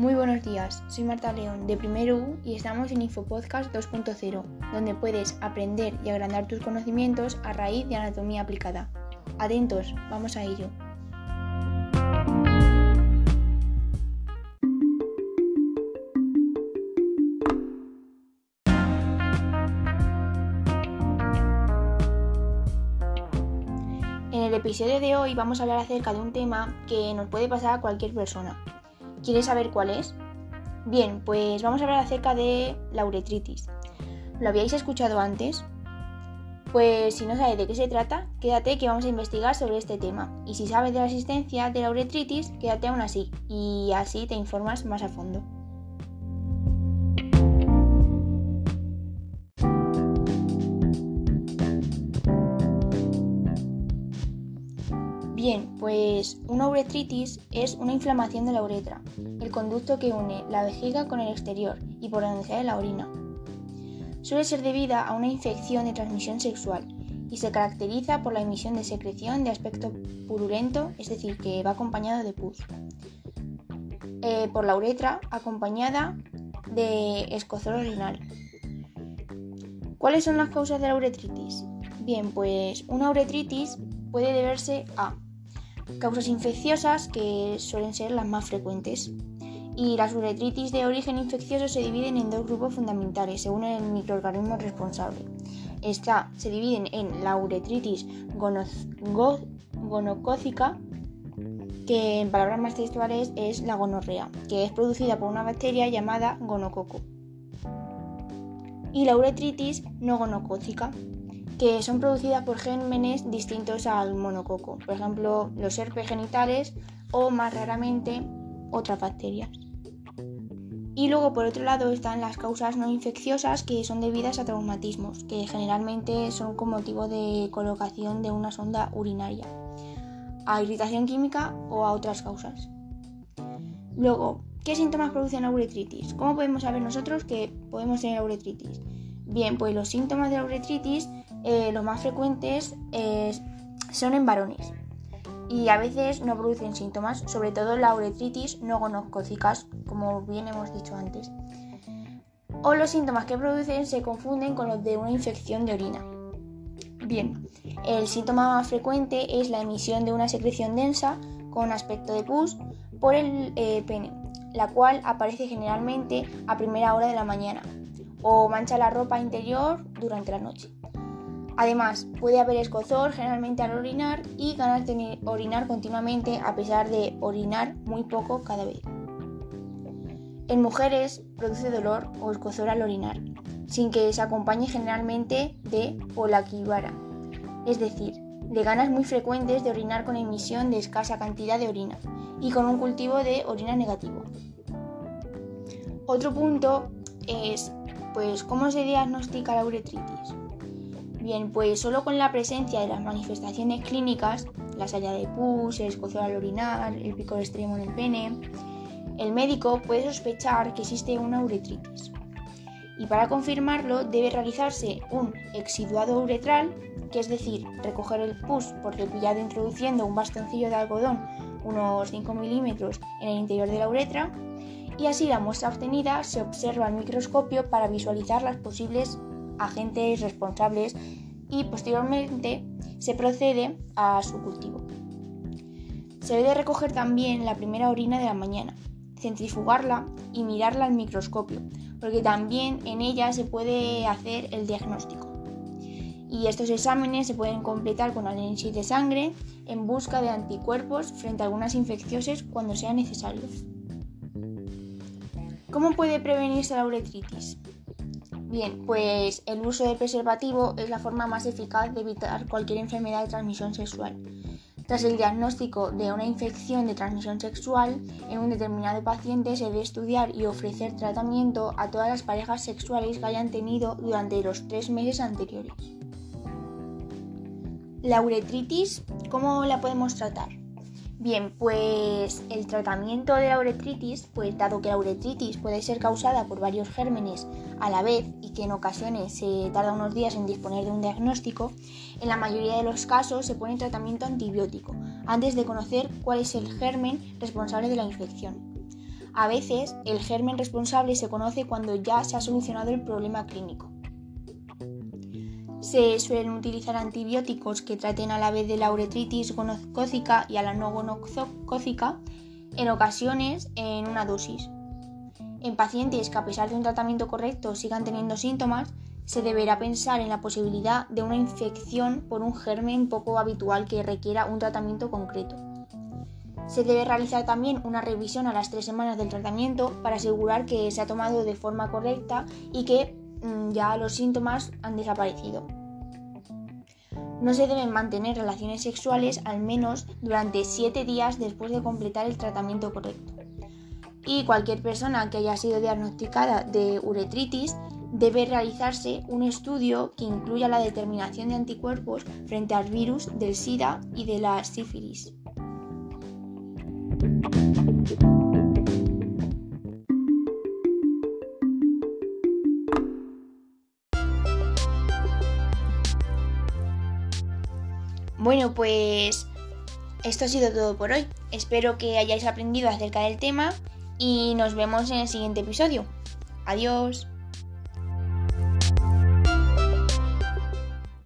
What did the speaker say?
Muy buenos días, soy Marta León de Primero U y estamos en Infopodcast 2.0, donde puedes aprender y agrandar tus conocimientos a raíz de anatomía aplicada. Atentos, vamos a ello. En el episodio de hoy vamos a hablar acerca de un tema que nos puede pasar a cualquier persona. ¿Quieres saber cuál es? Bien, pues vamos a hablar acerca de la uretritis. ¿Lo habíais escuchado antes? Pues si no sabes de qué se trata, quédate que vamos a investigar sobre este tema. Y si sabes de la existencia de la uretritis, quédate aún así y así te informas más a fondo. Bien, pues una uretritis es una inflamación de la uretra, el conducto que une la vejiga con el exterior y por donde sale la orina. Suele ser debida a una infección de transmisión sexual y se caracteriza por la emisión de secreción de aspecto purulento, es decir, que va acompañado de pus. Eh, por la uretra acompañada de escozor orinal. ¿Cuáles son las causas de la uretritis? Bien, pues una uretritis puede deberse a causas infecciosas que suelen ser las más frecuentes. Y las uretritis de origen infeccioso se dividen en dos grupos fundamentales según el microorganismo responsable. Esta se dividen en la uretritis gonocócica, que en palabras más textuales es la gonorrea, que es producida por una bacteria llamada gonococo. Y la uretritis no gonocócica, que son producidas por gérmenes distintos al monococo, por ejemplo los herpes genitales o más raramente otras bacterias. Y luego por otro lado están las causas no infecciosas que son debidas a traumatismos, que generalmente son con motivo de colocación de una sonda urinaria, a irritación química o a otras causas. Luego, ¿qué síntomas producen la uretritis? ¿Cómo podemos saber nosotros que podemos tener uretritis? Bien, pues los síntomas de la uretritis eh, los más frecuentes son en varones y a veces no producen síntomas, sobre todo la uretritis no gonocócicas, como bien hemos dicho antes. O los síntomas que producen se confunden con los de una infección de orina. Bien, el síntoma más frecuente es la emisión de una secreción densa con aspecto de pus por el eh, pene, la cual aparece generalmente a primera hora de la mañana o mancha la ropa interior durante la noche. Además, puede haber escozor generalmente al orinar y ganas de orinar continuamente a pesar de orinar muy poco cada vez. En mujeres produce dolor o escozor al orinar, sin que se acompañe generalmente de polaquivara, es decir, de ganas muy frecuentes de orinar con emisión de escasa cantidad de orina y con un cultivo de orina negativo. Otro punto es, pues, ¿cómo se diagnostica la uretritis? Bien, pues solo con la presencia de las manifestaciones clínicas, la salida de pus, el escozor al orinar, el picor extremo en el pene, el médico puede sospechar que existe una uretritis. Y para confirmarlo debe realizarse un exsiduado uretral, que es decir, recoger el pus por cepillado introduciendo un bastoncillo de algodón unos 5 milímetros en el interior de la uretra, y así la muestra obtenida se observa al microscopio para visualizar las posibles agentes responsables y posteriormente se procede a su cultivo. Se debe recoger también la primera orina de la mañana, centrifugarla y mirarla al microscopio, porque también en ella se puede hacer el diagnóstico. Y estos exámenes se pueden completar con análisis de sangre en busca de anticuerpos frente a algunas infecciones cuando sea necesario. ¿Cómo puede prevenirse la uretritis? Bien, pues el uso del preservativo es la forma más eficaz de evitar cualquier enfermedad de transmisión sexual. Tras el diagnóstico de una infección de transmisión sexual en un determinado paciente se debe estudiar y ofrecer tratamiento a todas las parejas sexuales que hayan tenido durante los tres meses anteriores. La uretritis, ¿cómo la podemos tratar? Bien, pues el tratamiento de la uretritis, pues dado que la uretritis puede ser causada por varios gérmenes a la vez y que en ocasiones se tarda unos días en disponer de un diagnóstico, en la mayoría de los casos se pone tratamiento antibiótico antes de conocer cuál es el germen responsable de la infección. A veces, el germen responsable se conoce cuando ya se ha solucionado el problema clínico. Se suelen utilizar antibióticos que traten a la vez de la uretritis gonocócica y a la no gonocócica, en ocasiones en una dosis. En pacientes que a pesar de un tratamiento correcto sigan teniendo síntomas, se deberá pensar en la posibilidad de una infección por un germen poco habitual que requiera un tratamiento concreto. Se debe realizar también una revisión a las tres semanas del tratamiento para asegurar que se ha tomado de forma correcta y que ya los síntomas han desaparecido. No se deben mantener relaciones sexuales al menos durante 7 días después de completar el tratamiento correcto. Y cualquier persona que haya sido diagnosticada de uretritis debe realizarse un estudio que incluya la determinación de anticuerpos frente al virus del SIDA y de la sífilis. Bueno, pues esto ha sido todo por hoy. Espero que hayáis aprendido acerca del tema y nos vemos en el siguiente episodio. Adiós.